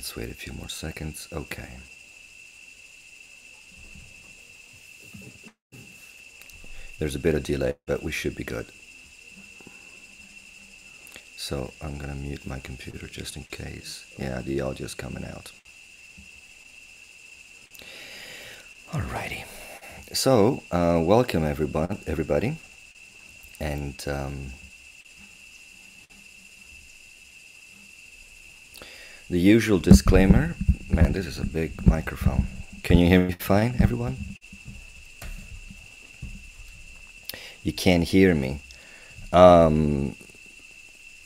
Let's wait a few more seconds. Okay. There's a bit of delay, but we should be good. So I'm gonna mute my computer just in case. Yeah, the audio's coming out. Alrighty. So, uh, welcome everybody. And um, the usual disclaimer. Man, this is a big microphone. Can you hear me fine, everyone? You can't hear me. Um,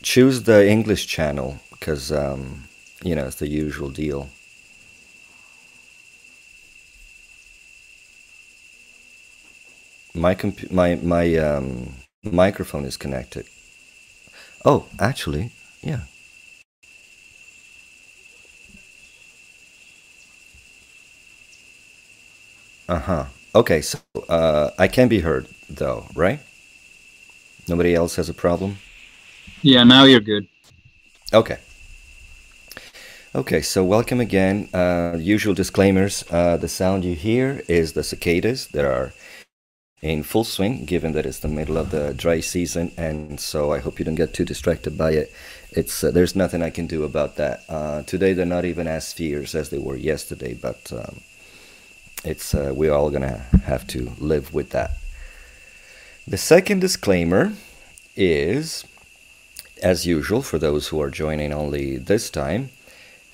choose the English channel because um, you know it's the usual deal. My comp- my my um, microphone is connected. Oh, actually, yeah. Uh huh. Okay, so uh, I can be heard though, right? Nobody else has a problem. Yeah, now you're good. Okay. Okay, so welcome again. Uh, usual disclaimers. Uh, the sound you hear is the cicadas that are in full swing, given that it's the middle of the dry season, and so I hope you don't get too distracted by it. It's uh, there's nothing I can do about that. Uh, today they're not even as fierce as they were yesterday, but um, it's uh, we're all gonna have to live with that. The second disclaimer is, as usual, for those who are joining only this time,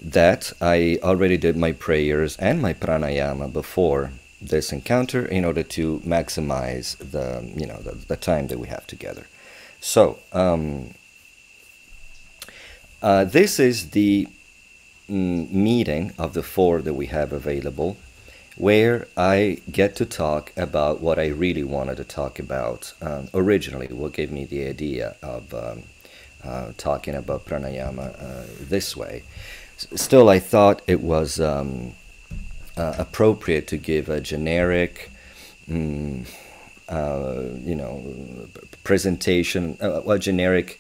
that I already did my prayers and my pranayama before this encounter in order to maximize the you know the, the time that we have together. So um, uh, this is the mm, meeting of the four that we have available where I get to talk about what I really wanted to talk about. Um, originally, what gave me the idea of um, uh, talking about pranayama uh, this way. Still, I thought it was um, uh, appropriate to give a generic, mm, uh, you know, presentation, uh, a generic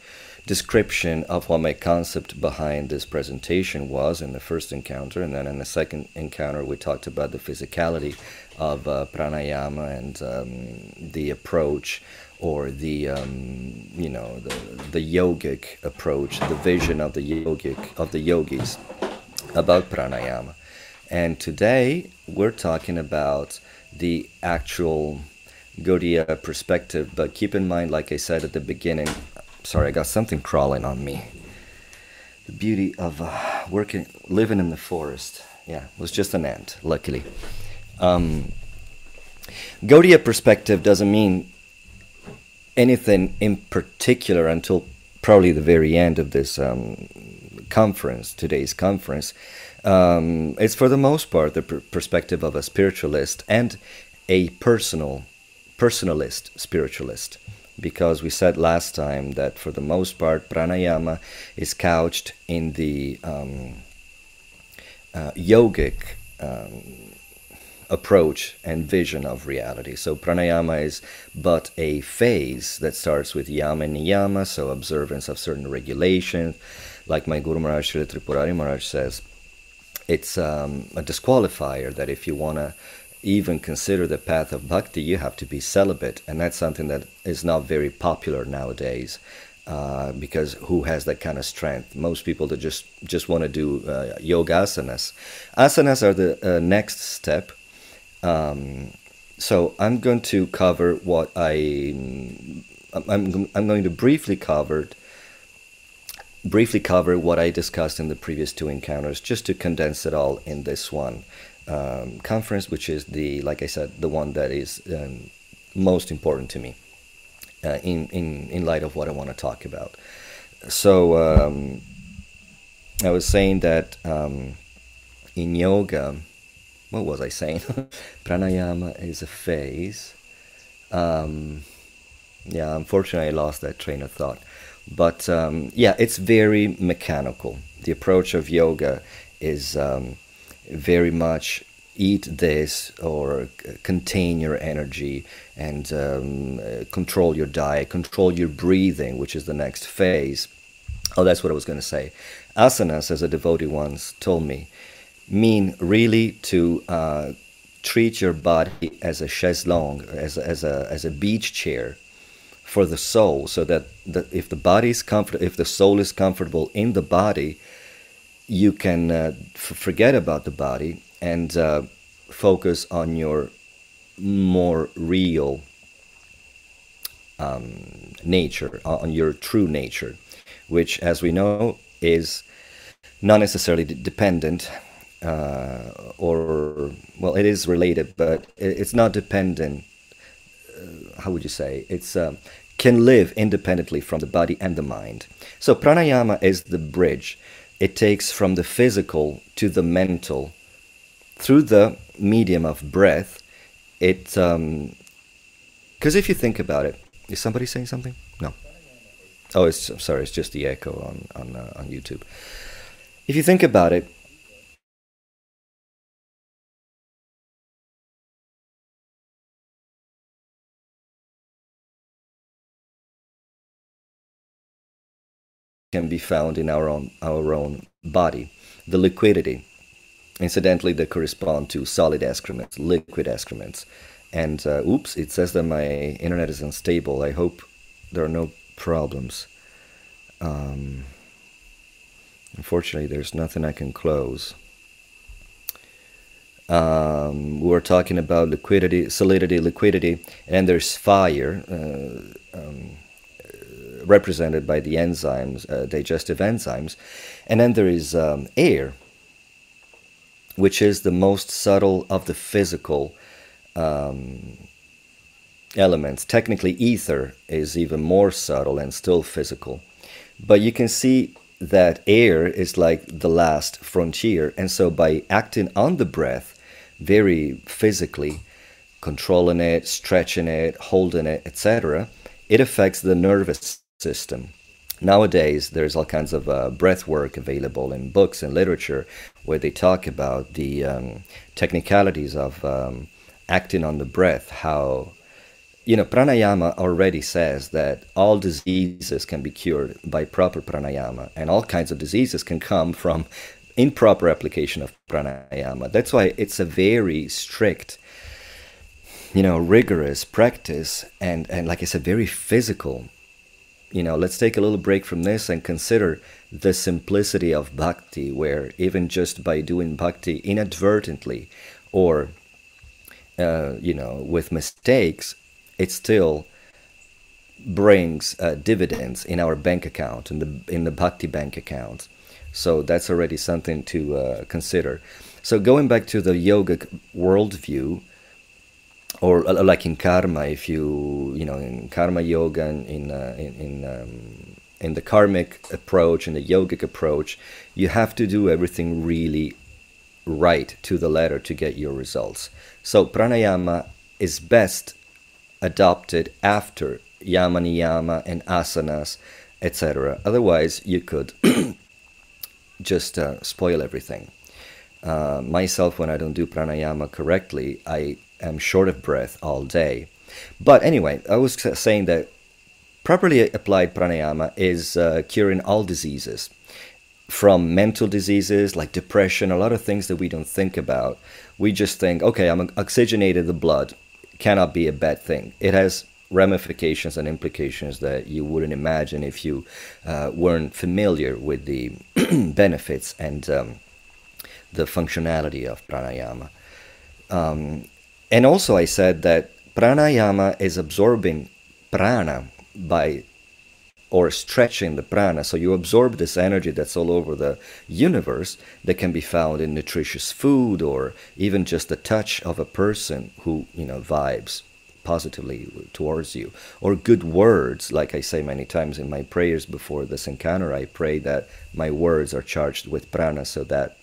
description of what my concept behind this presentation was in the first encounter, and then in the second encounter we talked about the physicality of uh, pranayama and um, the approach or the um, you know the the yogic approach, the vision of the yogic of the yogis about pranayama. And today we're talking about the actual Gaudiya perspective, but keep in mind, like I said at the beginning, sorry, I got something crawling on me. The beauty of uh, working, living in the forest. Yeah, it was just an ant, luckily. Um, Gaudiya perspective doesn't mean anything in particular until probably the very end of this um, conference, today's conference. Um, it's for the most part the per- perspective of a spiritualist and a personal, personalist spiritualist because we said last time that for the most part pranayama is couched in the um, uh, yogic um, approach and vision of reality. So pranayama is but a phase that starts with yama and niyama, so observance of certain regulations. Like my Guru Maharaj Srila Tripurari Maharaj says, it's um, a disqualifier that if you want to even consider the path of bhakti, you have to be celibate, and that's something that is not very popular nowadays. Uh, because who has that kind of strength? Most people that just just want to do uh, yoga asanas. Asanas are the uh, next step. Um, so I'm going to cover what I I'm I'm going to briefly cover briefly cover what I discussed in the previous two encounters, just to condense it all in this one um, conference, which is the, like I said, the one that is um, most important to me uh, in, in, in light of what I want to talk about. So um, I was saying that um, in yoga, what was I saying? Pranayama is a phase. Um, yeah, unfortunately, I lost that train of thought. But um, yeah, it's very mechanical. The approach of yoga is very much eat this or contain your energy and um, control your diet, control your breathing, which is the next phase. Oh, that's what I was going to say. Asanas, as a devotee once told me, mean really to uh, treat your body as a chaise longue, as as a, as a beach chair for the soul, so that the, if the body is comfort, if the soul is comfortable in the body, you can uh, f- forget about the body and uh, focus on your more real um, nature, on your true nature, which, as we know, is not necessarily dependent uh, or well, it is related, but it's not dependent. Uh, how would you say? It's uh, can live independently from the body and the mind. So pranayama is the bridge. It takes from the physical to the mental through the medium of breath. It because um, if you think about it, is somebody saying something? No. Oh, it's sorry. It's just the echo on on uh, on YouTube. If you think about it, can be found in our own our own body. The liquidity, incidentally, they correspond to solid excrements, liquid excrements. And uh, oops, it says that my internet is unstable. I hope there are no problems. Um, unfortunately, there's nothing I can close. Um, we were talking about liquidity, solidity, liquidity, and there's fire. Uh, um, represented by the enzymes, uh, digestive enzymes. And then there is um, air, which is the most subtle of the physical um, elements. Technically, ether is even more subtle and still physical. But you can see that air is like the last frontier. And so, by acting on the breath very physically, controlling it, stretching it, holding it, etc., it affects the nervous system. Nowadays, there's all kinds of uh, breath work available in books and literature where they talk about the um, technicalities of um, acting on the breath, how you know, pranayama already says that all diseases can be cured by proper pranayama, and all kinds of diseases can come from improper application of pranayama. That's why it's a very strict, you know, rigorous practice, and and like I said, very physical you know, let's take a little break from this and consider the simplicity of bhakti, where even just by doing bhakti inadvertently or, uh, you know, with mistakes, it still brings uh, dividends in our bank account, in the, in the bhakti bank account. So that's already something to uh, consider. So going back to the yogic worldview, or uh, like in karma if you you know in karma yoga and in uh, in in, um, in the karmic approach and the yogic approach you have to do everything really right to the letter to get your results. So pranayama is best adopted after yama niyama and asanas etc otherwise you could just uh, spoil everything. Uh, myself when i don't do pranayama correctly i am short of breath all day. But anyway, I was saying that properly applied pranayama is uh, curing all diseases from mental diseases like depression, a lot of things that we don't think about. We just think, okay, I'm oxygenated the blood, cannot be a bad thing. It has ramifications and implications that you wouldn't imagine if you uh, weren't familiar with the benefits and um, the functionality of pranayama. Um, and also, I said that pranayama is absorbing prana by or stretching the prana. So you absorb this energy that's all over the universe that can be found in nutritious food or even just the touch of a person who, you know, vibes positively towards you. Or good words, like I say many times in my prayers before this encounter, I pray that my words are charged with prana so that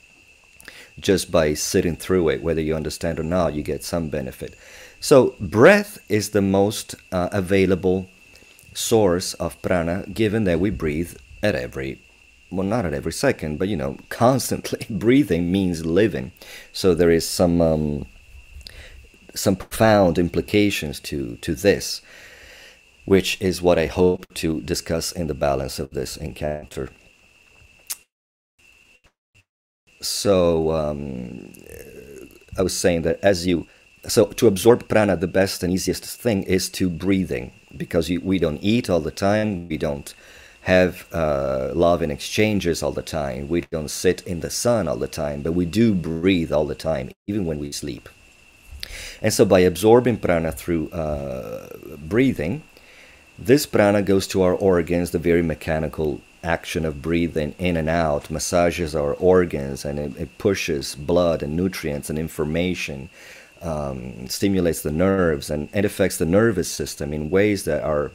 just by sitting through it, whether you understand or not, you get some benefit. So, breath is the most uh, available source of prana, given that we breathe at every well, not at every second, but you know, constantly breathing means living. So there is some um, some profound implications to to this. which is what I hope to discuss in the balance of this encounter. So um, I was saying that as you so to absorb prana, the best and easiest thing is to breathing because you, we don't eat all the time, we don't have uh, love and exchanges all the time, we don't sit in the sun all the time, but we do breathe all the time, even when we sleep. And so by absorbing prana through uh, breathing, this prana goes to our organs, the very mechanical action of breathing in and out massages our organs and it, it pushes blood and nutrients and information, um, stimulates the nerves, and it affects the nervous system in ways that are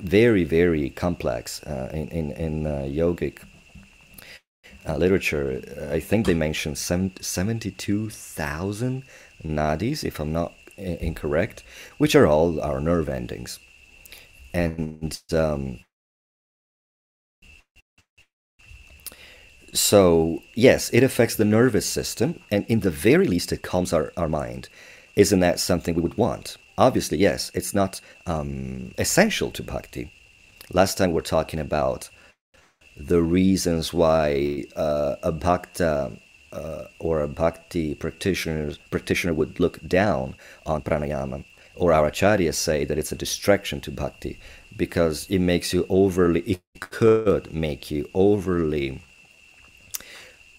very, very complex. Uh, in in, in uh, yogic uh, literature, I think they mention 72,000 nadis, if I'm not incorrect, which are all our nerve endings. And um, so, yes, it affects the nervous system, and in the very least, it calms our, our mind. Isn't that something we would want? Obviously, yes, it's not um, essential to bhakti. Last time we we're talking about the reasons why uh, a bhakta uh, or a bhakti practitioner, practitioner would look down on pranayama. Or our acharyas say that it's a distraction to bhakti because it makes you overly, it could make you overly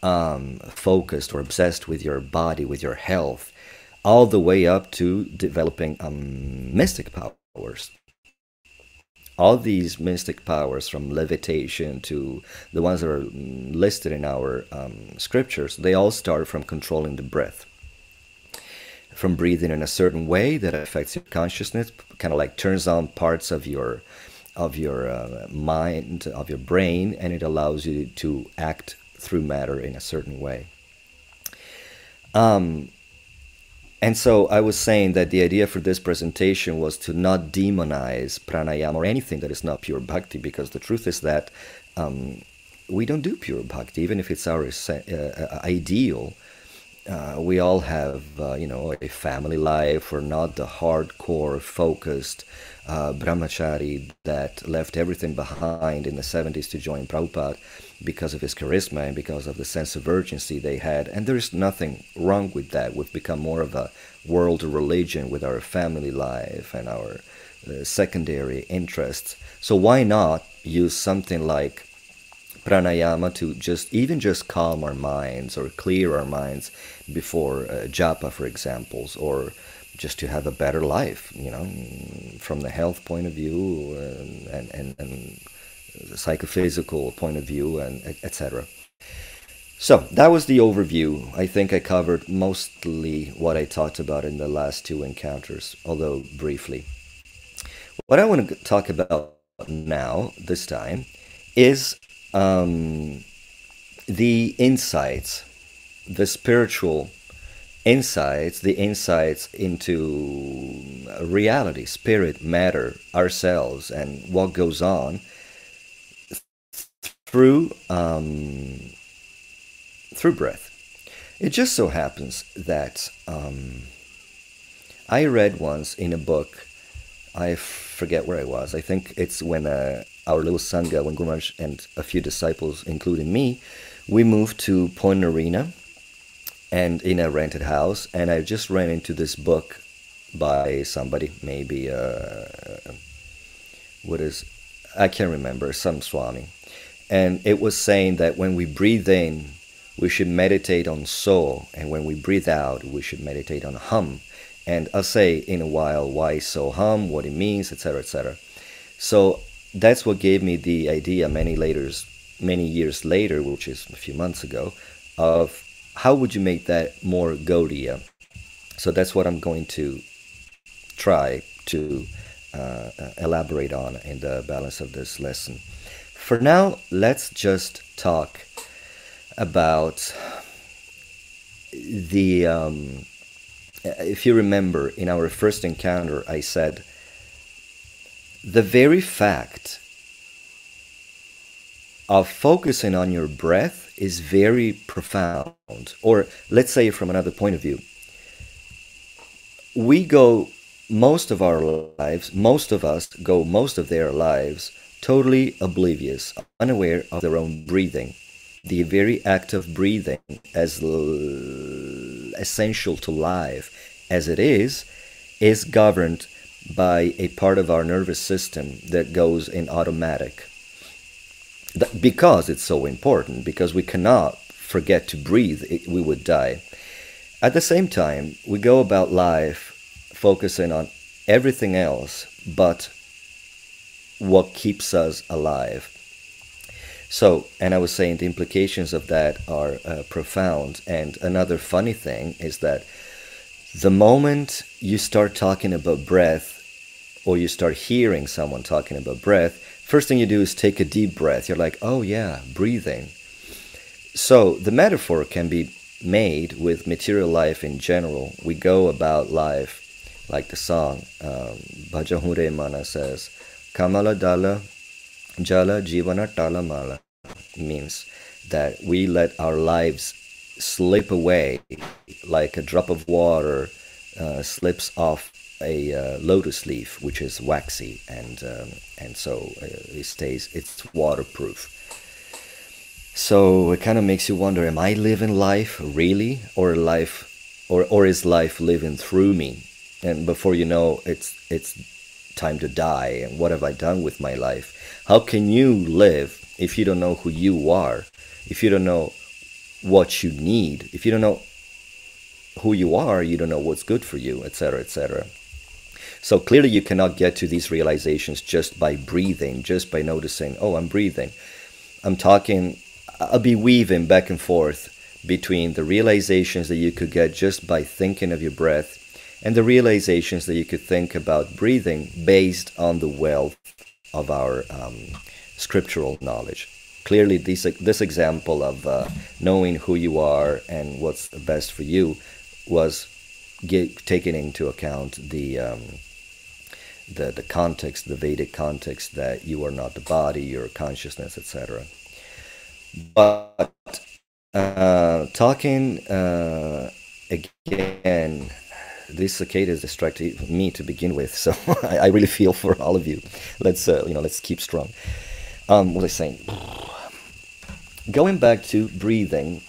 um, focused or obsessed with your body, with your health, all the way up to developing um, mystic powers. All these mystic powers, from levitation to the ones that are mm, listed in our um, scriptures, they all start from controlling the breath. From breathing in a certain way that affects your consciousness, kind of like turns on parts of your of your uh, mind, of your brain, and it allows you to act through matter in a certain way. Um, and so I was saying that the idea for this presentation was to not demonize pranayama or anything that is not pure bhakti, because the truth is that um, we don't do pure bhakti, even if it's our uh, uh, ideal. Uh, we all have, uh, you know, a family life. We're not the hardcore, focused uh, brahmachari that left everything behind in the 70s to join Prabhupada because of his charisma and because of the sense of urgency they had. And there's nothing wrong with that. We've become more of a world religion with our family life and our uh, secondary interests. So why not use something like pranayama to just even just calm our minds or clear our minds before uh, japa, for examples, or just to have a better life, you know, from the health point of view and, and, and, and psychophysical point of view, and etc. So that was the overview. I think I covered mostly what I talked about in the last two encounters, although briefly. What I want to talk about now, this time, is um, the insights, the spiritual insights, the insights into reality, spirit, matter, ourselves, and what goes on through um, through breath. It just so happens that um, I read once in a book. I forget where I was. I think it's when uh, our little sangha, when Guru and a few disciples, including me, we moved to Point Arena, and in a rented house. And I just ran into this book by somebody, maybe uh, what is I can't remember some Swami and it was saying that when we breathe in, we should meditate on so, and when we breathe out, we should meditate on hum. And I'll say in a while why so hum, what it means, etc., etc. So that's what gave me the idea many later, many years later, which is a few months ago, of how would you make that more Gaudiya. So that's what I'm going to try to uh, elaborate on in the balance of this lesson. For now, let's just talk about the. Um, if you remember, in our first encounter, I said the very fact of focusing on your breath is very profound. Or let's say from another point of view, we go most of our lives, most of us go most of their lives totally oblivious, unaware of their own breathing. The very act of breathing, as essential to life as it is, is governed by a part of our nervous system that goes in automatic. Because it's so important, because we cannot forget to breathe, it, we would die. At the same time, we go about life focusing on everything else but what keeps us alive. So, and I was saying the implications of that are uh, profound. And another funny thing is that the moment you start talking about breath or you start hearing someone talking about breath, first thing you do is take a deep breath. You're like, oh yeah, breathing. So the metaphor can be made with material life in general. We go about life like the song. Um, Bhajahure Mana says, Kamala Dala Jala Jivana Talamala means that we let our lives slip away like a drop of water uh, slips off a uh, lotus leaf, which is waxy, and um, and so uh, it stays. It's waterproof. So it kind of makes you wonder: Am I living life really, or life, or or is life living through me? And before you know, it's it's time to die. And what have I done with my life? How can you live if you don't know who you are? If you don't know what you need, if you don't know who you are, you don't know what's good for you, etc., etc. So clearly, you cannot get to these realizations just by breathing, just by noticing, oh, I'm breathing. I'm talking, I'll be weaving back and forth between the realizations that you could get just by thinking of your breath and the realizations that you could think about breathing based on the wealth of our um, scriptural knowledge. Clearly, this, this example of uh, knowing who you are and what's best for you was get, taking into account the um, the the context, the Vedic context that you are not the body, your consciousness, etc. But uh, talking uh, again, these cicadas distracted me to begin with, so I, I, really feel for all of you. Let's uh, you know, let's keep strong. Um, what was I saying? Going back to breathing,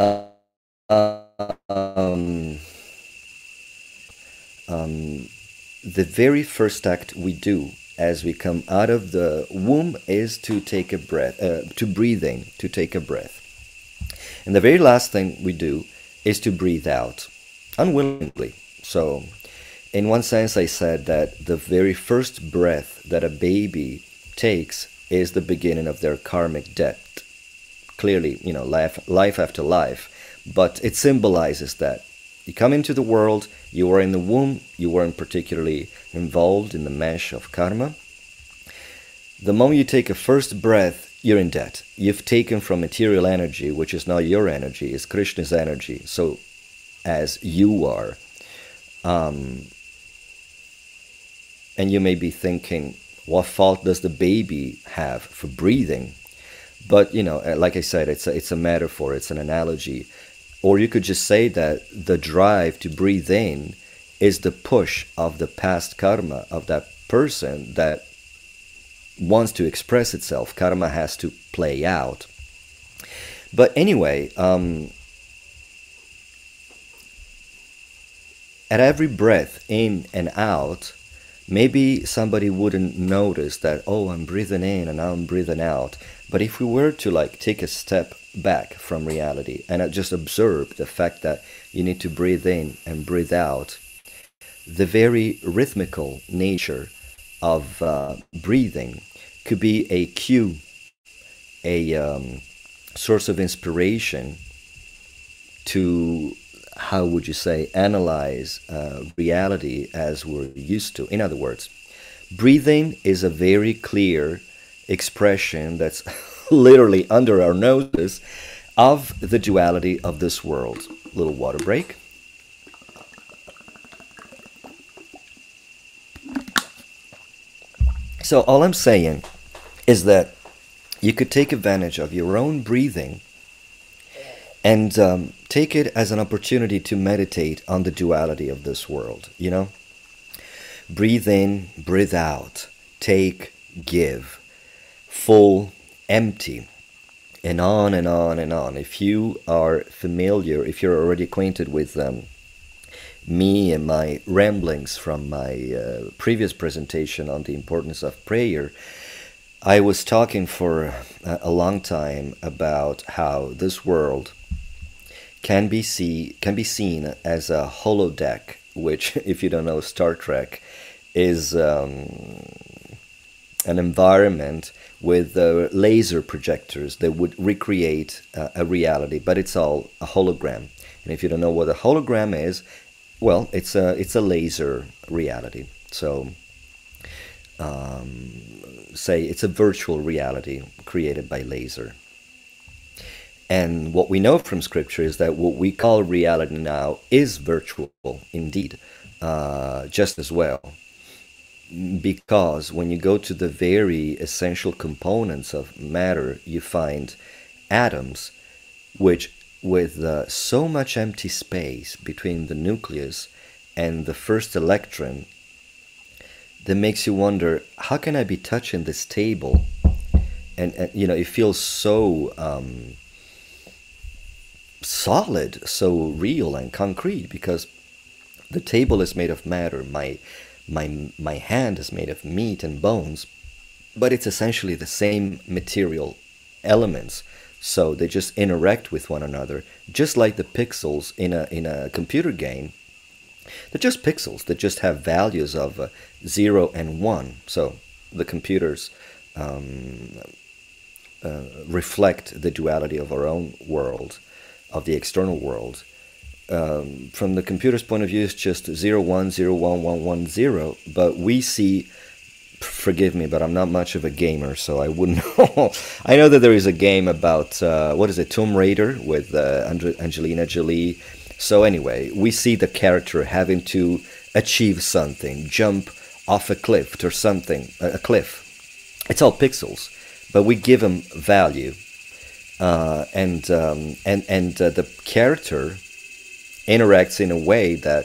Uh, um, um, the very first act we do as we come out of the womb is to take a breath, uh, to breathing, to take a breath. And the very last thing we do is to breathe out unwillingly. So, in one sense, I said that the very first breath that a baby takes is the beginning of their karmic debt clearly, you know, life, life after life, but it symbolizes that. You come into the world, you are in the womb, you weren't particularly involved in the mesh of karma. The moment you take a first breath, you're in debt. You've taken from material energy, which is not your energy, it's Krishna's energy. So, as you are. Um, and you may be thinking, what fault does the baby have for breathing? But you know, uh, like I said, it's a, it's a metaphor, it's an analogy, or you could just say that the drive to breathe in is the push of the past karma of that person that wants to express itself. Karma has to play out. But anyway, um, at every breath in and out, maybe somebody wouldn't notice that, oh, I'm breathing in and I'm breathing out. But if we were to like take a step back from reality and I just observe the fact that you need to breathe in and breathe out, the very rhythmical nature of uh, breathing could be a cue, a um, source of inspiration to, how would you say, analyze uh, reality as we're used to. In other words, breathing is a very clear expression that's literally under our noses of the duality of this world. Little water break. So, all I'm saying is that you could take advantage of your own breathing and um, take it as an opportunity to meditate on the duality of this world. You know, breathe in, breathe out, take, give, full, empty, and on and on and on. If you are familiar, if you're already acquainted with um, me and my ramblings from my uh, previous presentation on the importance of prayer, I was talking for a long time about how this world can be see can be seen as a holodeck, which, if you don't know Star Trek, is um, an environment with uh, laser projectors that would recreate uh, a reality, but it's all a hologram. And if you don't know what a hologram is, well, it's a it's a laser reality. So um, say it's a virtual reality created by laser. And what we know from Scripture is that what we call reality now is virtual indeed, uh, just as well. Because when you go to the very essential components of matter, you find atoms, which with uh, so much empty space between the nucleus and the first electron that makes you wonder how can I be touching this table? And, and you know, it feels so um, solid, so real and concrete because the table is made of matter. My my my hand is made of meat and bones, but it's essentially the same material elements. So they just interact with one another, just like the pixels in a in a computer game they're just pixels that just have values of uh, 0 and 1. So the computers um, uh, reflect the duality of our own world, of the external world. Um, from the computer's point of view, it's just 0, 1, 0, 1, 1, 1, 0. But we see, forgive me, but I'm not much of a gamer, so I wouldn't know. I know that there is a game about, uh, what is it, Tomb Raider with uh, Angelina Jolie so anyway, we see the character having to achieve something, jump off a cliff or something, a cliff. It's all pixels, but we give them value, uh, and um, and and uh, the character interacts in a way that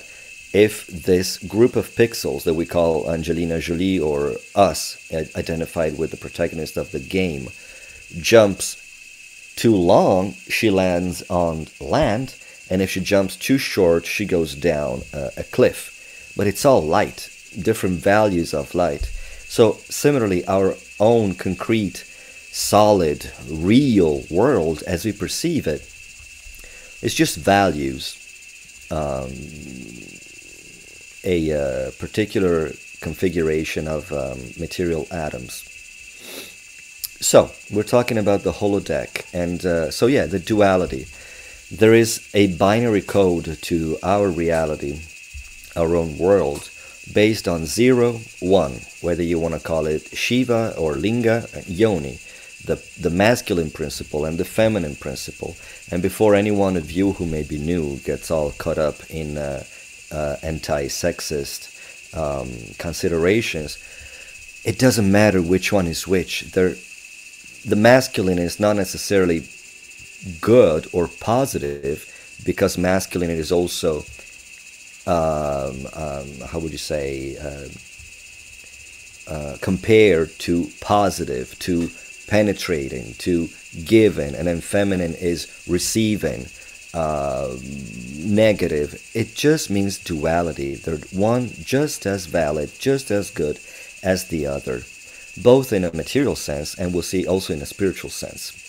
if this group of pixels that we call Angelina Jolie or us, identified with the protagonist of the game, jumps too long, she lands on land and if she jumps too short, she goes down uh, a cliff. But it's all light, different values of light. So, similarly, our own concrete, solid, real world as we perceive it is just values. Um, a uh, particular configuration of um, material atoms. So, we're talking about the holodeck, and uh, so yeah, the duality there is a binary code to our reality, our own world, based on zero, one, whether you want to call it Shiva or Linga, Yoni, the, the masculine principle and the feminine principle. And before any one of you who may be new gets all caught up in uh, uh, anti sexist um, considerations, it doesn't matter which one is which. They're, the masculine is not necessarily good or positive because masculinity is also um, um, how would you say uh, uh, compared to positive to penetrating to giving and then feminine is receiving uh, negative it just means duality they're one just as valid just as good as the other both in a material sense and we'll see also in a spiritual sense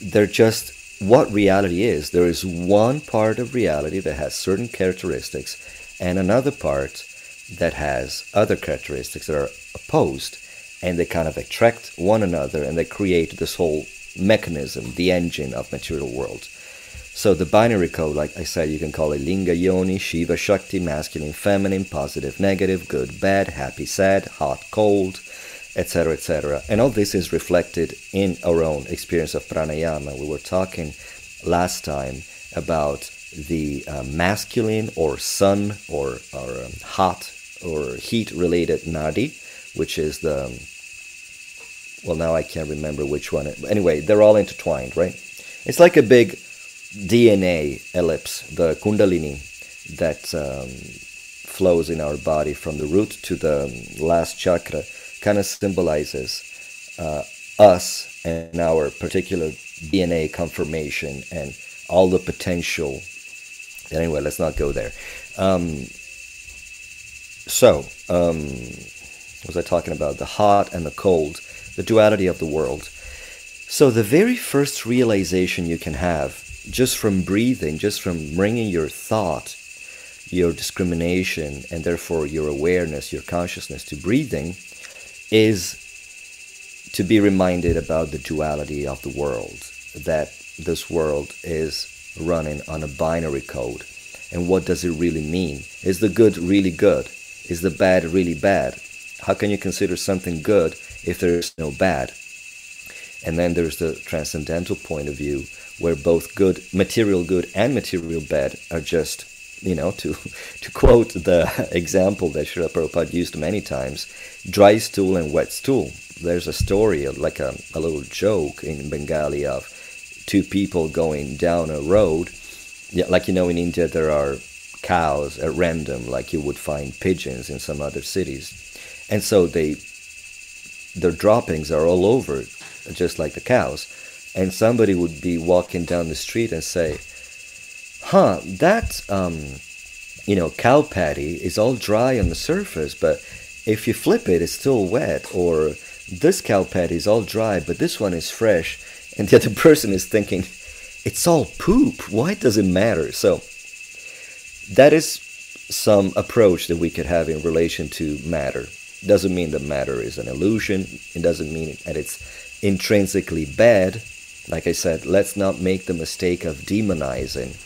they're just what reality is. There is one part of reality that has certain characteristics, and another part that has other characteristics that are opposed, and they kind of attract one another and they create this whole mechanism, the engine of material world. So the binary code, like I said, you can call it Linga Yoni, Shiva Shakti, masculine, feminine, positive, negative, good, bad, happy, sad, hot, cold, etc., etc. And all this is reflected in our own experience of pranayama. We were talking last time about the uh, masculine or sun or, or um, hot or heat related nadi, which is the well, now I can't remember which one. Anyway, they're all intertwined, right? It's like a big DNA ellipse, the Kundalini that um, flows in our body from the root to the last chakra, kind of symbolizes uh, us and our particular DNA conformation and all the potential. Anyway, let's not go there. Um, so, um, was I talking about the hot and the cold, the duality of the world? So, the very first realization you can have just from breathing, just from bringing your thought, your discrimination, and therefore your awareness, your consciousness to breathing, is to be reminded about the duality of the world, that this world is running on a binary code. And what does it really mean? Is the good really good? Is the bad really bad? How can you consider something good if there is no bad? And then there's the transcendental point of view where both good, material good and material bad are just, you know, to, to quote the example that Srila Prabhupada used many times, dry stool and wet stool. There's a story, like a, a little joke in Bengali of two people going down a road. Yeah, like you know, in India there are cows at random, like you would find pigeons in some other cities, and so they their droppings are all over, just like the cows and somebody would be walking down the street and say, "Huh, that um, you know cow patty is all dry on the surface, but if you flip it, it's still wet." Or this cow patty is all dry, but this one is fresh, and the other person is thinking, "It's all poop. Why does it matter?" So that is some approach that we could have in relation to matter. Doesn't mean that matter is an illusion. It doesn't mean that it's intrinsically bad like I said, let's not make the mistake of demonizing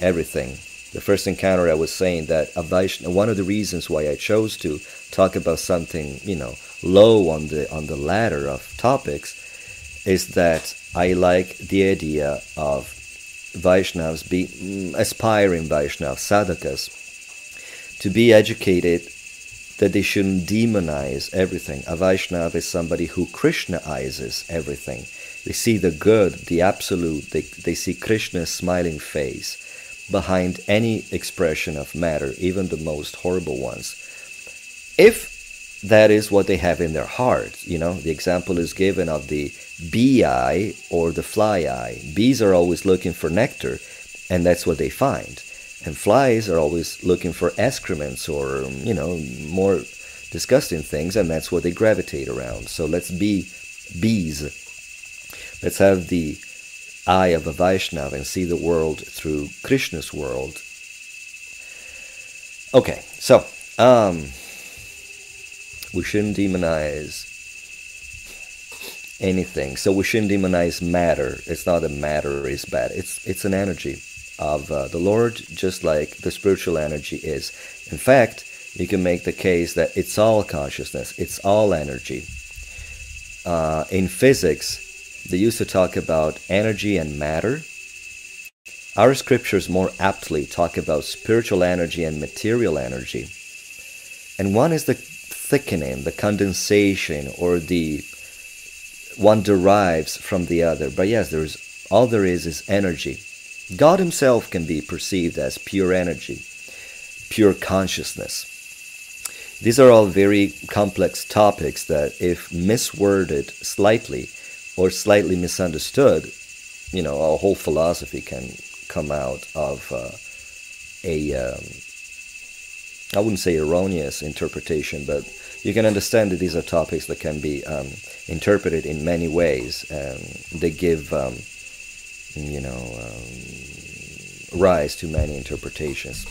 everything. The first encounter, I was saying that one of the reasons why I chose to talk about something, you know, low on the on the ladder of topics, is that I like the idea of Vaishnavas, be mm, aspiring Vaishnavas, sadhakas, to be educated that they shouldn't demonize everything. A Vaishnava is somebody who Krishnaizes everything they see the good, the absolute. They, they see Krishna's smiling face behind any expression of matter, even the most horrible ones. If that is what they have in their heart, you know, the example is given of the bee eye or the fly eye. Bees are always looking for nectar, and that's what they find. And flies are always looking for excrements or, you know, more disgusting things, and that's what they gravitate around. So let's be bees Let's have the eye of a Vaishnava and see the world through Krishna's world. Okay, so um, we shouldn't demonize anything. So we shouldn't demonize matter. It's not that matter is bad. It's it's an energy of uh, the Lord, just like the spiritual energy is. In fact, you can make the case that it's all consciousness. It's all energy. Uh, in physics, they used to talk about energy and matter. Our scriptures more aptly talk about spiritual energy and material energy. And one is the thickening, the condensation, or the one derives from the other. But yes, there's all there is is energy. God Himself can be perceived as pure energy, pure consciousness. These are all very complex topics that, if misworded slightly, or slightly misunderstood, you know, a whole philosophy can come out of uh, a, um, I wouldn't say erroneous interpretation, but you can understand that these are topics that can be um, interpreted in many ways. and they give, um, you know, um, rise to many interpretations.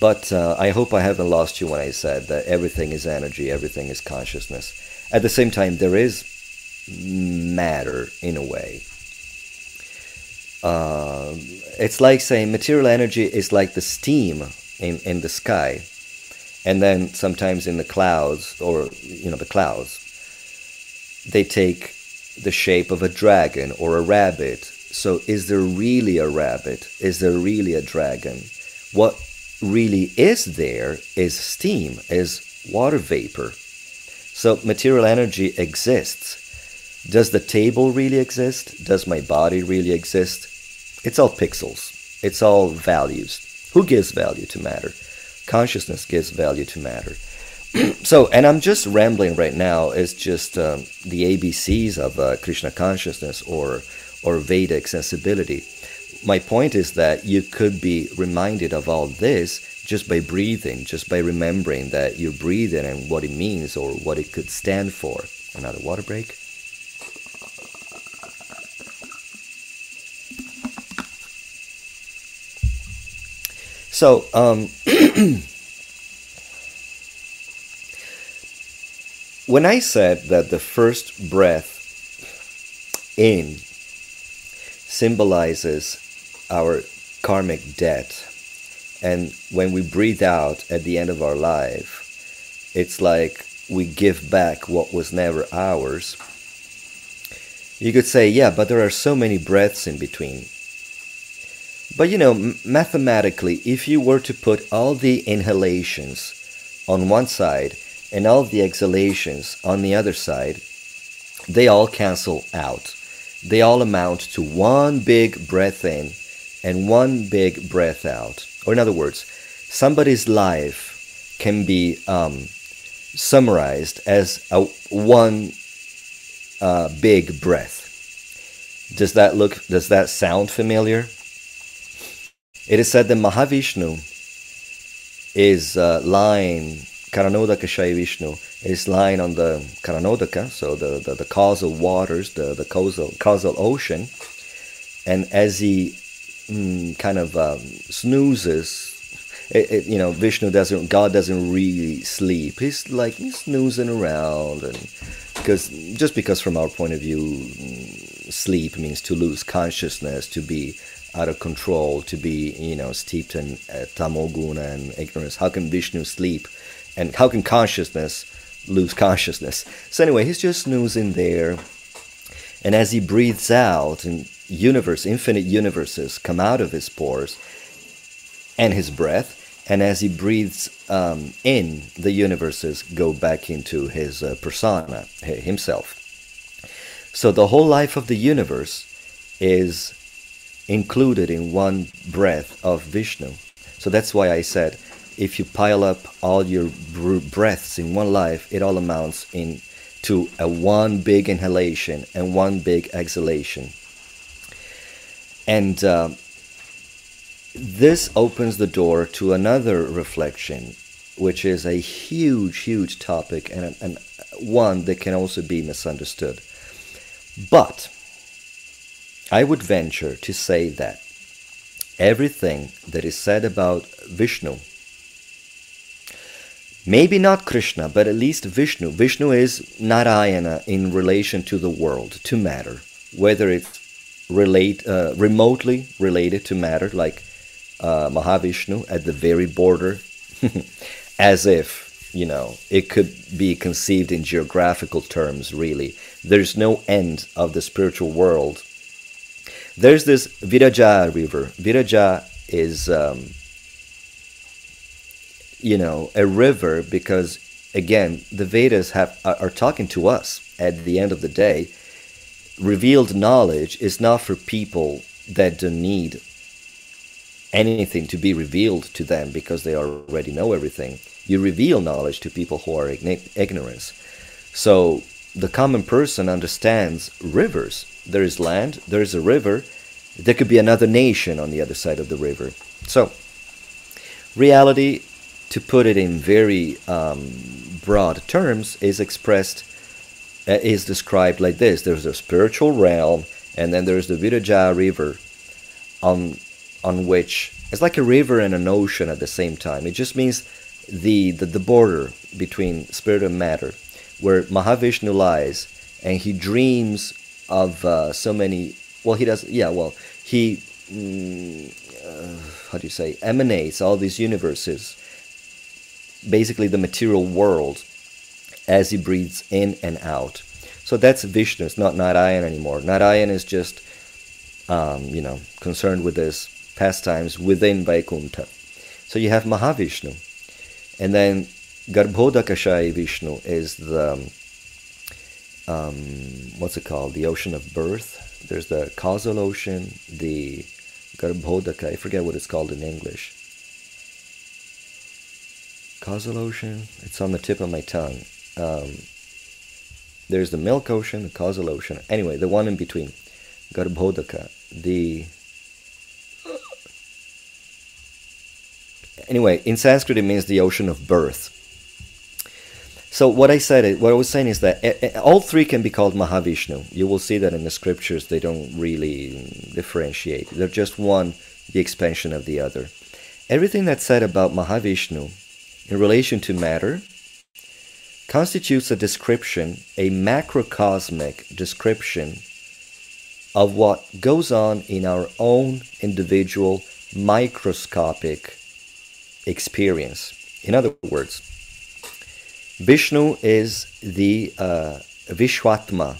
But uh, I hope I haven't lost you when I said that everything is energy, everything is consciousness. At the same time, there is matter in a way. Uh, it's like saying material energy is like the steam in, in the sky, and then sometimes in the clouds, or you know, the clouds, they take the shape of a dragon or a rabbit. So, is there really a rabbit? Is there really a dragon? What really is there is steam, is water vapor. So material energy exists. Does the table really exist? Does my body really exist? It's all pixels. It's all values. Who gives value to matter? Consciousness gives value to matter. So, and I'm just rambling right now. It's just um, the ABCs of uh, Krishna consciousness or or Vedic sensibility. My point is that you could be reminded of all this just by breathing, just by remembering that you're breathing and what it means or what it could stand for. Another water break. So, um, when I said that the first breath in symbolizes our karmic debt, and when we breathe out at the end of our life, it's like we give back what was never ours. You could say, yeah, but there are so many breaths in between. But you know, mathematically, if you were to put all the inhalations on one side and all the exhalations on the other side, they all cancel out. They all amount to one big breath in and one big breath out. Or, in other words, somebody's life can be um, summarized as a one uh, big breath. Does that look? Does that sound familiar? It is said that Mahavishnu is uh, lying, Karanodaka Shai Vishnu is lying on the Karanodaka, so the, the, the causal waters, the, the causal, causal ocean. And as he mm, kind of um, snoozes, it, it, you know, Vishnu doesn't, God doesn't really sleep. He's like, he's snoozing around. and because Just because from our point of view, mm, sleep means to lose consciousness, to be out of control, to be, you know, steeped in uh, tamoguna and ignorance. How can Vishnu sleep? And how can consciousness lose consciousness? So anyway, he's just snoozing there. And as he breathes out, and universe, infinite universes come out of his pores and his breath. And as he breathes um, in, the universes go back into his uh, persona, himself. So the whole life of the universe is included in one breath of Vishnu. So that's why I said if you pile up all your breaths in one life, it all amounts in to a one big inhalation and one big exhalation. And uh, this opens the door to another reflection, which is a huge, huge topic and, and one that can also be misunderstood. But I would venture to say that everything that is said about Vishnu, maybe not Krishna, but at least Vishnu, Vishnu is Narayana in relation to the world, to matter, whether it's relate, uh, remotely related to matter, like uh, Mahavishnu at the very border, as if, you know, it could be conceived in geographical terms, really. There's no end of the spiritual world there's this Viraja river. Viraja is, um, you know, a river because, again, the Vedas have are, talking to us at the end of the day. Revealed knowledge is not for people that don't need anything to be revealed to them because they already know everything. You reveal knowledge to people who are ignorance. So the common person understands rivers there is land, there is a river, there could be another nation on the other side of the river. So, reality, to put it in very um, broad terms, is expressed, uh, is described like this there's a spiritual realm, and then there's the Viraja River, on, on which it's like a river and an ocean at the same time. It just means the, the, the border between spirit and matter, where Mahavishnu lies, and he dreams of uh, so many. Well, he does. Yeah. Well, he mm, uh, how do you say emanates all these universes, basically the material world, as he breathes in and out. So that's Vishnu. It's not Narayan anymore. Narayan is just, um, you know, concerned with his pastimes within Vaikuntha. So you have Mahavishnu, and then Garbhodakashaya Vishnu is the um, what's it called? The ocean of birth. There's the causal ocean, the Garbhodaka. I forget what it's called in English. Causal ocean. It's on the tip of my tongue. Um, there's the milk ocean, the causal ocean. Anyway, the one in between, Garbhodaka. The anyway, in Sanskrit it means the ocean of birth. So what I said, what I was saying is that eh, eh, all three can be called Mahavishnu. You will see that in the scriptures they don't really differentiate. They're just one, the expansion of the other. Everything that's said about Mahavishnu in relation to matter constitutes a description, a macrocosmic description of what goes on in our own individual microscopic experience. In other words, Vishnu is the uh, Vishwatma.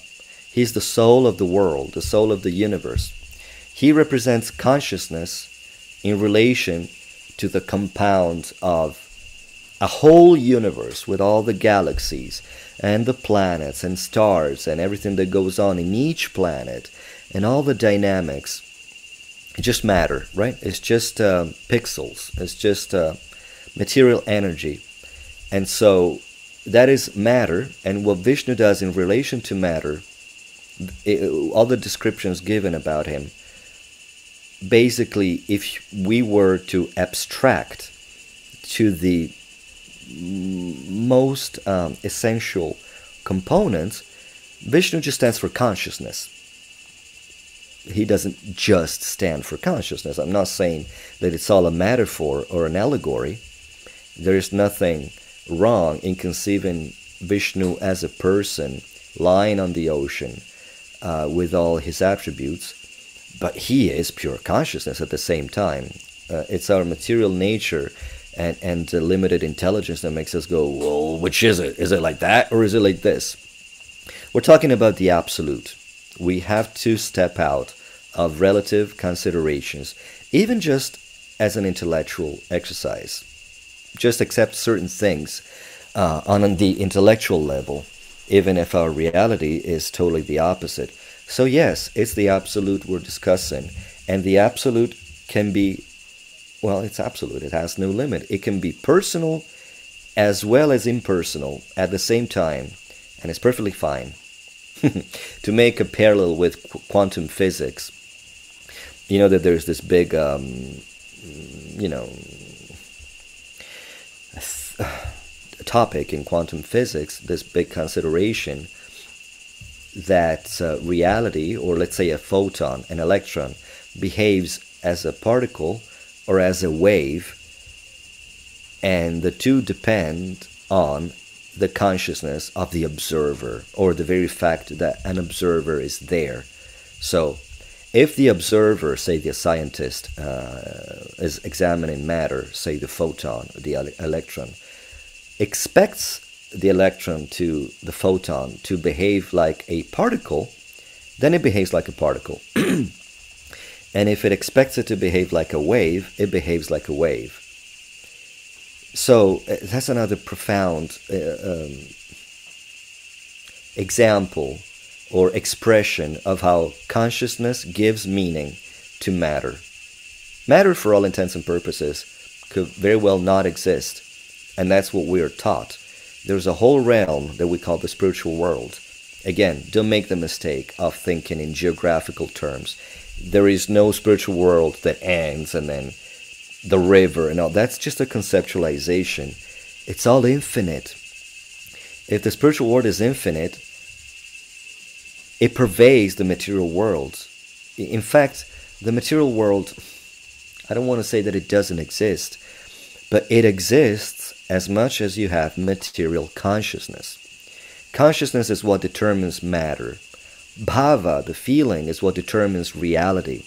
He's the soul of the world, the soul of the universe. He represents consciousness in relation to the compound of a whole universe with all the galaxies and the planets and stars and everything that goes on in each planet and all the dynamics. It just matter right? It's just uh, pixels. It's just uh, material energy. And so that is matter. And what vishnu does in relation to matter it, all the descriptions given about him basically if we were to abstract to the most um, essential components, Vishnu just stands for consciousness. He doesn't just stand for consciousness. I'm not saying that it's all a metaphor or an allegory. There is nothing wrong in conceiving Vishnu as a person lying on the ocean uh, with all his attributes, but he is pure consciousness at the same time. Uh, it's our material nature and and limited intelligence that makes us go, well, which is it? Is it like that or is it like this? We're talking about the absolute. We have to step out of relative considerations, even just as an intellectual exercise. Just accept certain things uh, on the intellectual level, even if our reality is totally the opposite. So, yes, it's the absolute we're discussing, and the absolute can be well, it's absolute. It has no limit. It can be personal as well as impersonal at the same time, and it's perfectly fine. to make a parallel with qu- quantum physics, you know that there's this big, um, you know, topic in quantum physics, this big consideration that uh, reality, or let's say a photon, an electron, behaves as a particle or as a wave, and the two depend on the consciousness of the observer or the very fact that an observer is there. So, if the observer, say the scientist, uh, is examining matter, say the photon, the electron, expects the electron to the photon to behave like a particle, then it behaves like a particle. And if it expects it to behave like a wave, it behaves like a wave. So uh, that's another profound uh, um, example or expression of how consciousness gives meaning to matter. Matter, for all intents and purposes, could very well not exist, and that's what we are taught. There's a whole realm that we call the spiritual world. Again, don't make the mistake of thinking in geographical terms there is no spiritual world that ends and then the river and all. That's just a conceptualization. It's all infinite. If the spiritual world is infinite it pervades the material world. In fact the material world i don't want to say that it doesn't exist but it exists as much as you have material consciousness. Consciousness is what determines matter bhava, the feeling, is what determines reality.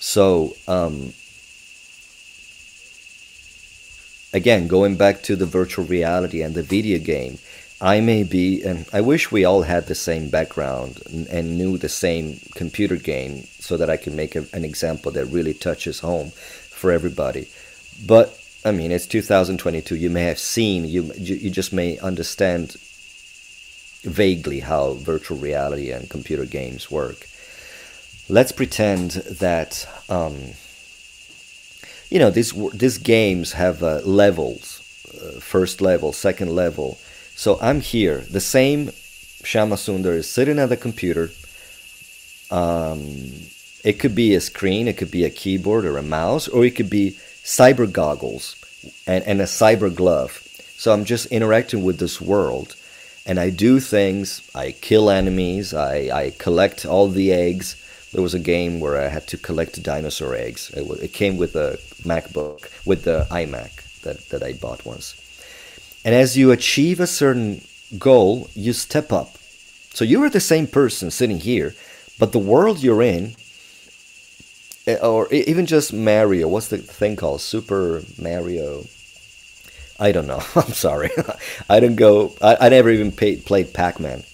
So, um, again, going back to the virtual reality and the video game, I may be, and I wish we all had the same background and, and knew the same computer game so that I can make a, an example that really touches home for everybody. But I mean, it's 2022. You may have seen, you, you just may understand vaguely how virtual reality and computer games work. Let's pretend that, um, you know, these, these games have uh, levels uh, first level, second level. So I'm here. The same Shamasundar is sitting at the computer. Um, it could be a screen, it could be a keyboard or a mouse, or it could be cyber goggles and, and a cyber glove. So I'm just interacting with this world and I do things. I kill enemies, I, I collect all the eggs. There was a game where I had to collect dinosaur eggs. It, it came with a MacBook, with the iMac that, that I bought once. And as you achieve a certain goal, you step up. So you are the same person sitting here, but the world you're in Eh, or even just Mario. What's the thing called? Super Mario. I don't know. I'm sorry. I don't go. I, I never even pay, played Pac-Man.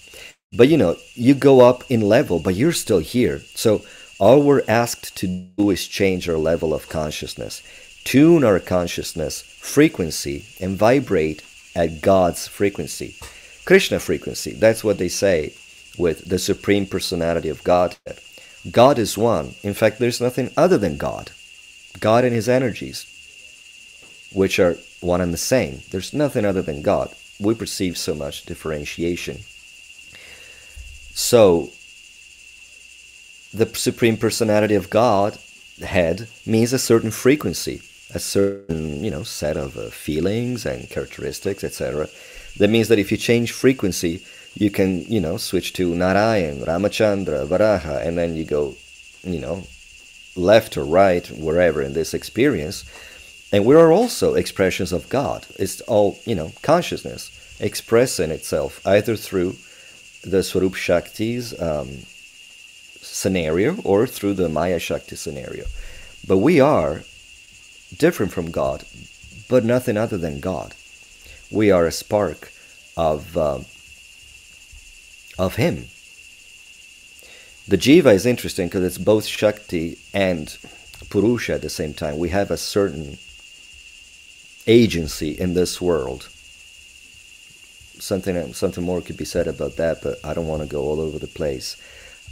But you know, you go up in level, but you're still here. So all we're asked to do is change our level of consciousness, tune our consciousness frequency, and vibrate at God's frequency, Krishna frequency. That's what they say with the Supreme Personality of Godhead. God is one. In fact, there's nothing other than God. God and his energies, which are one and the same. There's nothing other than God. We perceive so much differentiation. So, the Supreme Personality of God, head, means a certain frequency, a certain, you know, set of uh, feelings and characteristics, etc. That means that if you change frequency, you can, you know, switch to Narayan, Ramachandra, Varaha, and then you go, you know, left or right, wherever in this experience. And we are also expressions of God. It's all, you know, consciousness expressing itself either through the Swarup Shakti's um, scenario or through the Maya Shakti scenario. But we are different from God, but nothing other than God. We are a spark of um, of him. The jiva is interesting because it's both Shakti and Purusha at the same time. We have a certain agency in this world. Something, something more could be said about that, but I don't want to go all over the place.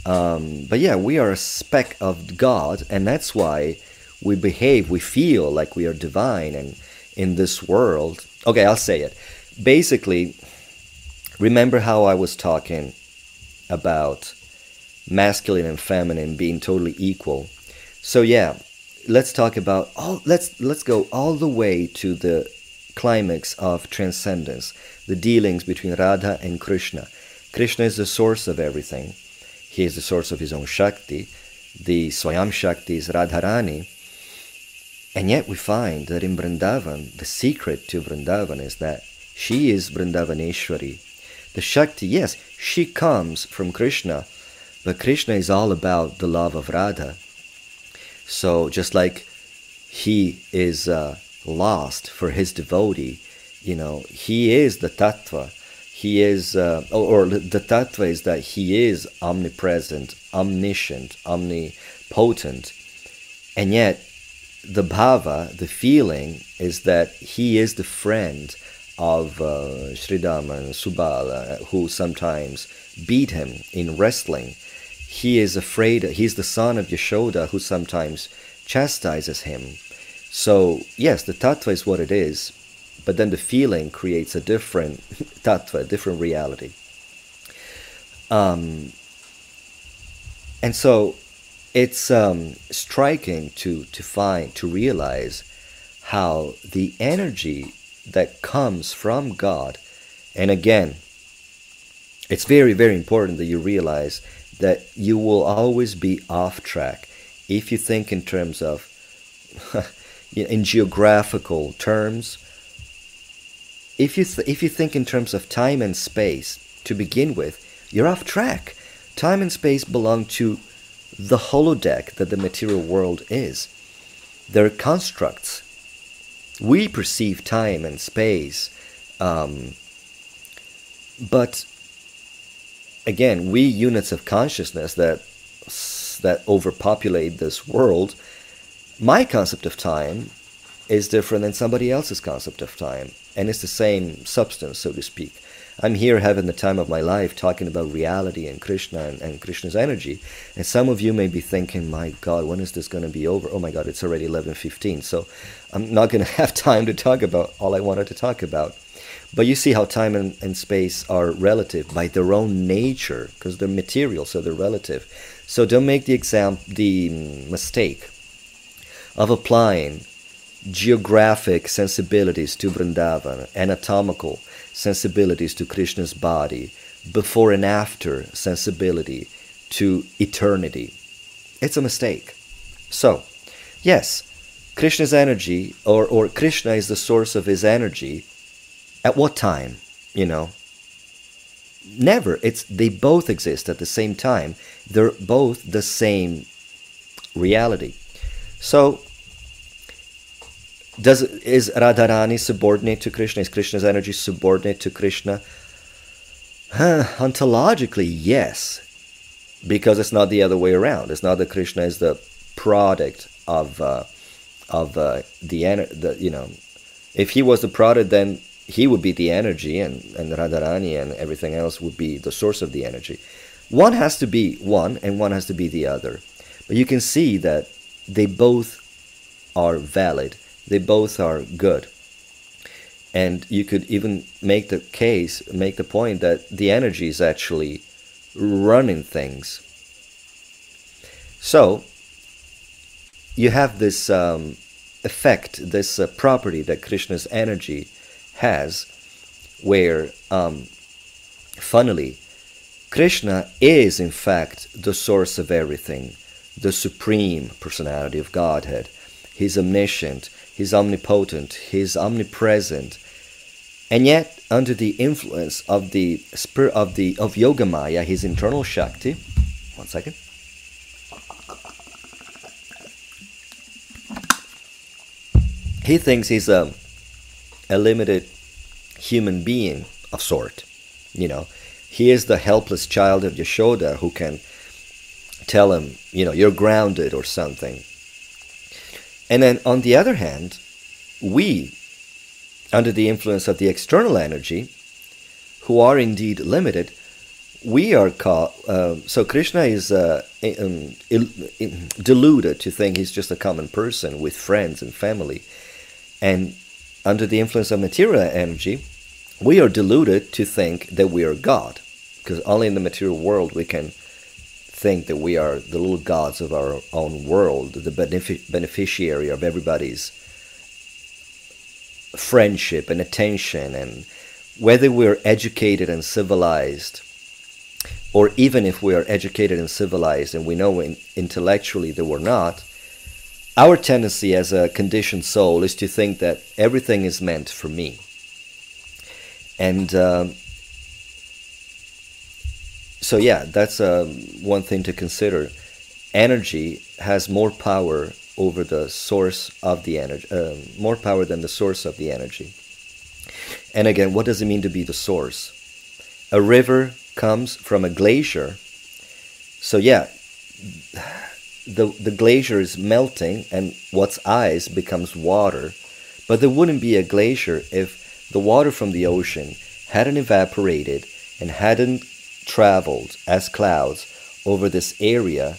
Um, but yeah, we are a speck of God, and that's why we behave, we feel like we are divine and in this world. Okay, I'll say it. Basically, remember how I was talking about masculine and feminine being totally equal. So yeah, let's talk about all let's let's go all the way to the climax of transcendence, the dealings between Radha and Krishna. Krishna is the source of everything. He is the source of his own Shakti. The Swayam Shakti is Radharani. And yet we find that in Vrindavan, the secret to Vrindavan is that she is Vrindavaneshwari, the Shakti, yes, she comes from Krishna, but Krishna is all about the love of Radha. So just like he is uh, lost for his devotee, you know, he is the tattva. He is, uh, or, the tattva is that he is omnipresent, omniscient, omnipotent, and yet the bhava, the feeling, is that he is the friend of uh, Sridhama and Subala, who sometimes beat him in wrestling. He is afraid, he's the son of Yashoda, who sometimes chastises him. So, yes, the tattva is what it is, but then the feeling creates a different tattva, a different reality. Um, and so it's um, striking to, to find, to realize how the energy that comes from God. And again, it's very, very important that you realize that you will always be off track if you think in terms of, in geographical terms. If you, th- if you think in terms of time and space to begin with, you're off track. Time and space belong to the holodeck that the material world is. They're constructs we perceive time and space, um, but again, we units of consciousness that that overpopulate this world. My concept of time is different than somebody else's concept of time, and it's the same substance, so to speak. I'm here having the time of my life talking about reality and Krishna and, and Krishna's energy, and some of you may be thinking, "My God, when is this going to be over?" Oh my God, it's already 11:15, so I'm not going to have time to talk about all I wanted to talk about. But you see how time and, and space are relative by their own nature, because they're material, so they're relative. So don't make the exam the mistake of applying geographic sensibilities to Vrindavan, anatomical sensibilities to Krishna's body, before and after sensibility to eternity. It's a mistake. So, yes, Krishna's energy, or, or Krishna is the source of his energy. At what time? You know? Never. It's they both exist at the same time. They're both the same reality. So does is Radharani subordinate to Krishna? Is Krishna's energy subordinate to Krishna? Huh, ontologically, yes, because it's not the other way around. It's not that Krishna is the product of uh, of uh, the, the you know, if he was the product, then he would be the energy, and and Radharani and everything else would be the source of the energy. One has to be one, and one has to be the other. But you can see that they both are valid they both are good. And you could even make the case, make the point that the energy is actually running things. So, you have this um, effect, this uh, property that Krishna's energy has, where, um, funnily, Krishna is in fact the source of everything, the supreme personality of Godhead. He's omniscient, He's omnipotent, He's omnipresent. And yet, under the influence of the spirit of the of Yogamaya, his internal Shakti. One second. He thinks he's a, a limited human being of sort. You know, he is the helpless child of Yashoda who can tell him, you know, you're grounded or something. And then on the other hand, we, under the influence of the external energy, who are indeed limited, we are caught. Uh, so Krishna is uh, um, deluded to think he's just a common person with friends and family, and under the influence of material energy, we are deluded to think that we are God, because only in the material world we can think that we are the little gods of our own world, the benefic- beneficiary of everybody's friendship and attention, and whether we're educated and civilized, or even if we are educated and civilized and we know in, intellectually that we're not, our tendency as a conditioned soul is to think that everything is meant for me. And um, so yeah, that's uh, one thing to consider. Energy has more power over the source of the energy, uh, more power than the source of the energy. And again, what does it mean to be the source? A river comes from a glacier. So yeah, the the glacier is melting, and what's ice becomes water. But there wouldn't be a glacier if the water from the ocean hadn't evaporated and hadn't traveled as clouds over this area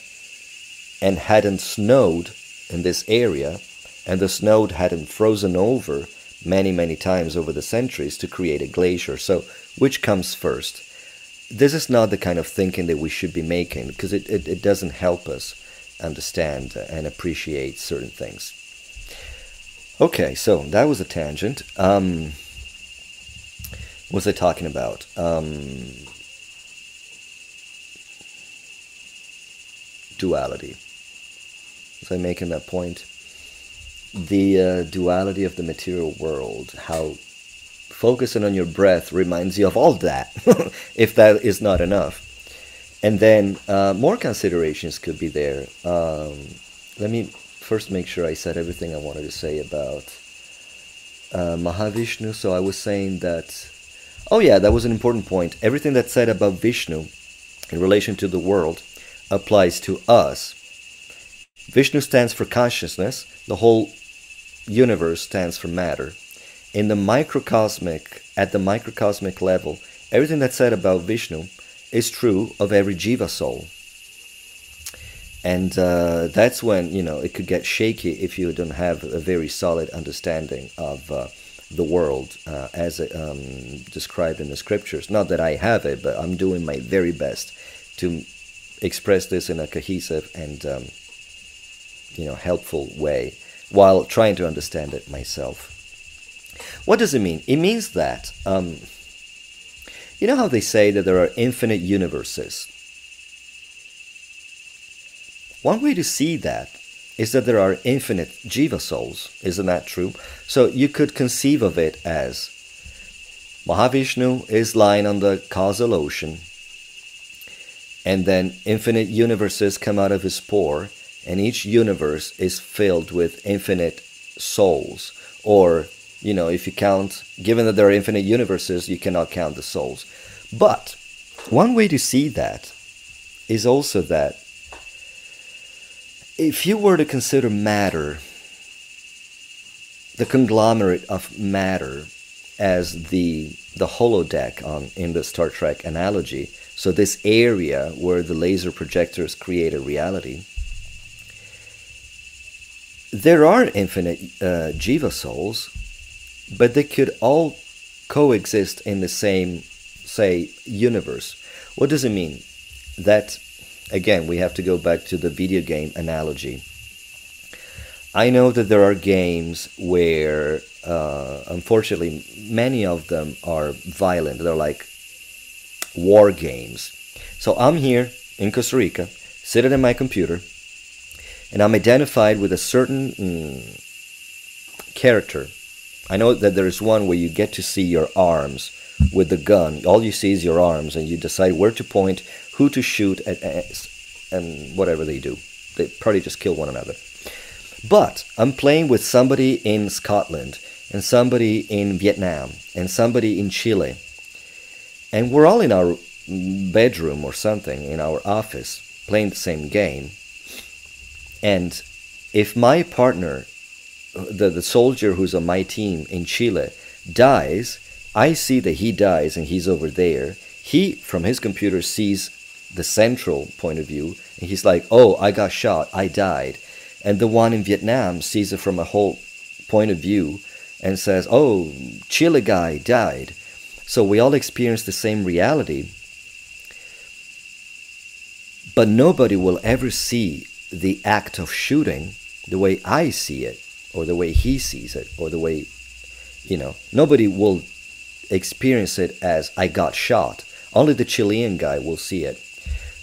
and hadn't snowed in this area, and the snow hadn't frozen over many, many times over the centuries to create a glacier. So, which comes first? This is not the kind of thinking that we should be making because it, it, it doesn't help us understand and appreciate certain things. Okay, so that was a tangent. Um, what was I talking about? Um, duality. Was I making that point? The uh, duality of the material world, how focusing on your breath reminds you of all that, if that is not enough. And then uh, more considerations could be there. Um, let me first make sure I said everything I wanted to say about uh, Mahavishnu. So I was saying that, oh yeah, that was an important point. Everything that's said about Vishnu in relation to the world applies to us. Vishnu stands for consciousness. The whole universe stands for matter. In the microcosmic, at the microcosmic level, everything that's said about Vishnu is true of every jiva soul. And uh, that's when you know it could get shaky if you don't have a very solid understanding of uh, the world uh, as um, described in the scriptures. Not that I have it, but I'm doing my very best to express this in a cohesive and um, you know helpful way while trying to understand it myself. What does it mean? It means that um, you know how they say that there are infinite universes. One way to see that is that there are infinite jiva souls. Isn't that true? So you could conceive of it as Mahavishnu is lying on the causal ocean, and then infinite universes come out of his pore, and each universe is filled with infinite souls. Or, you know, if you count, given that there are infinite universes, you cannot count the souls. But one way to see that is also that if you were to consider matter, the conglomerate of matter, as the the holodeck on in the Star Trek analogy, so this area where the laser projectors create a reality, there are infinite uh, jiva souls, but they could all coexist in the same, say, universe. What does it mean? That again, we have to go back to the video game analogy. I know that there are games where, uh, unfortunately, many of them are violent. They're like war games. So I'm here in Costa Rica, sitting at my computer, and I'm identified with a certain mm, character. I know that there is one where you get to see your arms with the gun. All you see is your arms, and you decide where to point, who to shoot, at, and whatever they do. They probably just kill one another. But I'm playing with somebody in Scotland, and somebody in Vietnam, and somebody in Chile. And we're all in our bedroom or something, in our office, playing the same game. And if my partner, the, the soldier who's on my team in Chile, dies, I see that he dies and he's over there. He, from his computer, sees the central point of view, and he's like, "Oh, I got shot, I died," and the one in Vietnam sees it from a whole point of view and says, "Oh, Chile guy died," so we all experience the same reality, but nobody will ever see the act of shooting the way I see it, or the way he sees it, or the way, you know, nobody will experience it as I got shot. Only the Chilean guy will see it.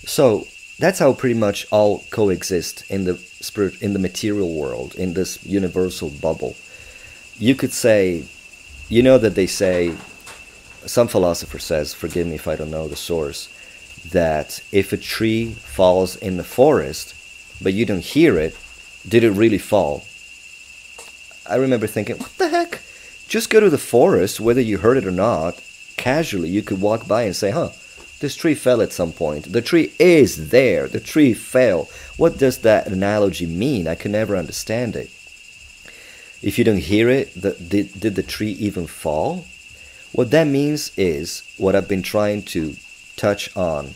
So that's how pretty much all coexist in the spirit in the material world in this universal bubble. You could say, you know that they say, some philosopher says, forgive me if I don't know the source, that if a tree falls in the forest, but you don't hear it, did it really fall? I remember thinking, what the heck? Just go to the forest, whether you heard it or not. Casually, you could walk by and say, huh, this tree fell at some point. The tree is there. The tree fell. What does that analogy mean? I can never understand it. If you don't hear it, the, did, did the tree even fall? What that means is what I've been trying to touch on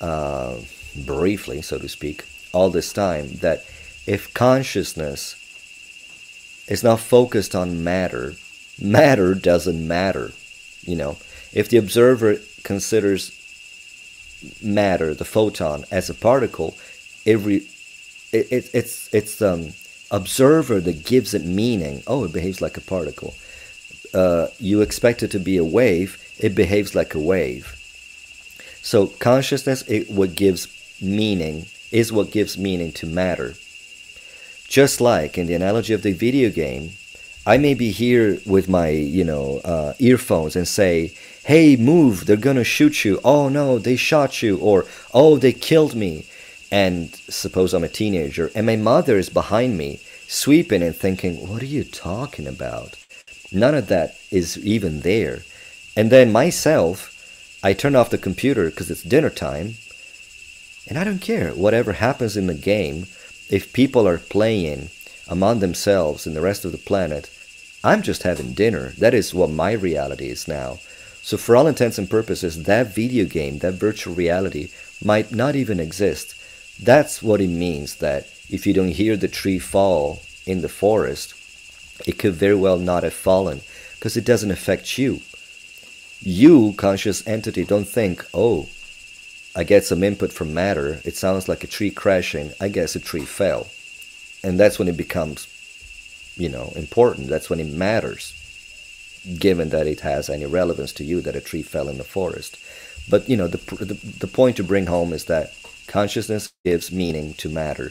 uh, briefly, so to speak, all this time that if consciousness is not focused on matter, matter doesn't matter. You know, if the observer considers matter, the photon, as a particle, every it, it, it's it's um observer that gives it meaning. Oh, it behaves like a particle. Uh, you expect it to be a wave, it behaves like a wave. So consciousness, it what gives meaning is what gives meaning to matter. Just like in the analogy of the video game, I may be here with my, you know, uh, earphones and say, hey, move, they're gonna shoot you. Oh no, they shot you. Or, oh, they killed me. And suppose I'm a teenager and my mother is behind me, sweeping and thinking, what are you talking about? None of that is even there. And then myself, I turn off the computer because it's dinner time, and I don't care. Whatever happens in the game, if people are playing among themselves and the rest of the planet, I'm just having dinner. That is what my reality is now. So, for all intents and purposes, that video game, that virtual reality, might not even exist. That's what it means that if you don't hear the tree fall in the forest, it could very well not have fallen because it doesn't affect you. You, conscious entity, don't think, oh, I get some input from matter. It sounds like a tree crashing. I guess a tree fell. And that's when it becomes, you know, important. That's when it matters, given that it has any relevance to you that a tree fell in the forest. But, you know, the, the, the point to bring home is that consciousness gives meaning to matter.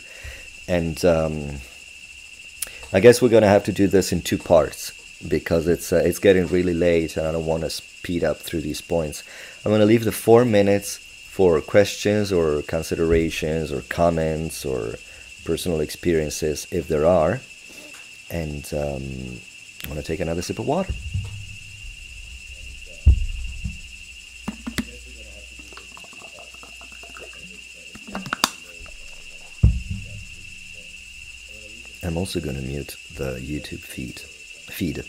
And um, I guess we're going to have to do this in two parts because it's uh, it's getting really late and I don't want to speed up through these points. I'm going to leave the four minutes for questions or considerations or comments or personal experiences if there are. And um, I'm going to take another sip of water. I'm also going to mute the YouTube feed. Feed.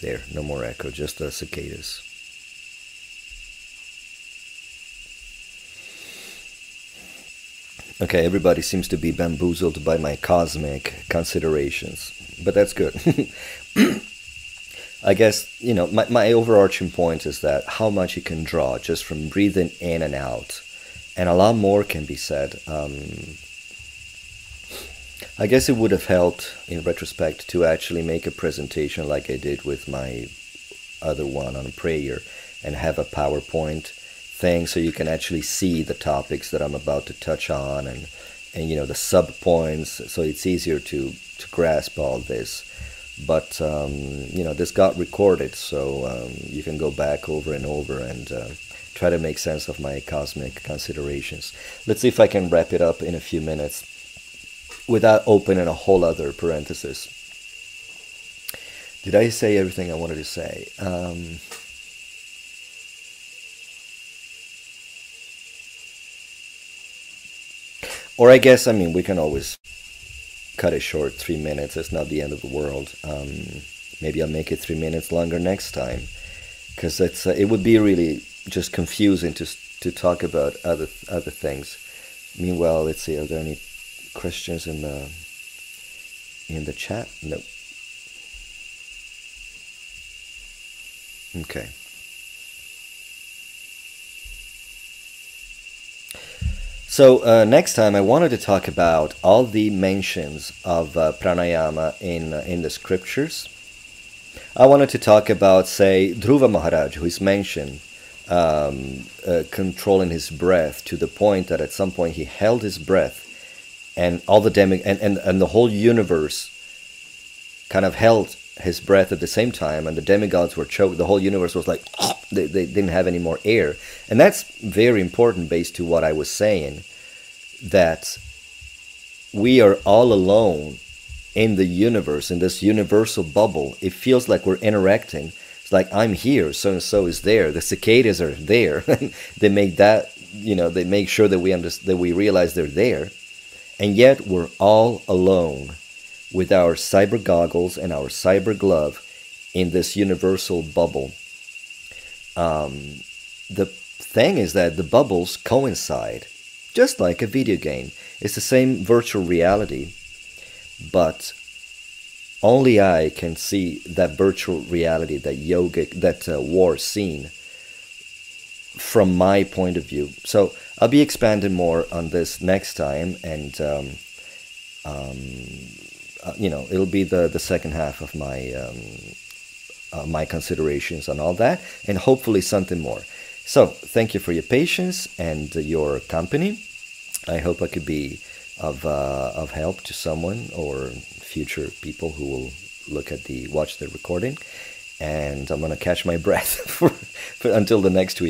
There, no more echo, just the cicadas. Okay, everybody seems to be bamboozled by my cosmic considerations, but that's good. I guess, you know, my, my overarching point is that how much you can draw just from breathing in and out, and a lot more can be said. Um, I guess it would have helped in retrospect to actually make a presentation like I did with my other one on prayer and have a PowerPoint thing so you can actually see the topics that I'm about to touch on and and you know the sub points so it's easier to to grasp all this. But um, you know this got recorded so um, you can go back over and over and uh, try to make sense of my cosmic considerations. Let's see if I can wrap it up in a few minutes without opening a whole other parenthesis. Did I say everything I wanted to say? Um, Or I guess, I mean, we can always cut it short. Three minutes. It's not the end of the world. Um, maybe I'll make it three minutes longer next time, because it's uh, it would be really just confusing to to talk about other other things. Meanwhile, let's see. Are there any questions in the in the chat? No. Okay. So uh, next time I wanted to talk about all the mentions of uh, pranayama in uh, in the scriptures. I wanted to talk about, say, Dhruva Maharaj, who is mentioned um, uh, controlling his breath to the point that at some point he held his breath, and all the demi and, and, and the whole universe kind of held his breath at the same time, and the demigods were choked. The whole universe was like they, they didn't have any more air, and that's very important based to what I was saying that we are all alone in the universe in this universal bubble. It feels like we're interacting. It's like I'm here, so and so is there. The cicadas are there. they make that you know they make sure that we understand that we realize they're there, and yet we're all alone with our cyber goggles and our cyber glove in this universal bubble. Um, the thing is that the bubbles coincide, just like a video game. It's the same virtual reality, but only I can see that virtual reality, that yogic, that uh, war scene from my point of view. So I'll be expanding more on this next time, and um, um, uh, you know, it'll be the the second half of my um, uh, my considerations on all that, and hopefully something more. So, thank you for your patience and your company. I hope I could be of of help to someone or future people who will look at the watch the recording. And I'm gonna catch my breath for, for until the next week.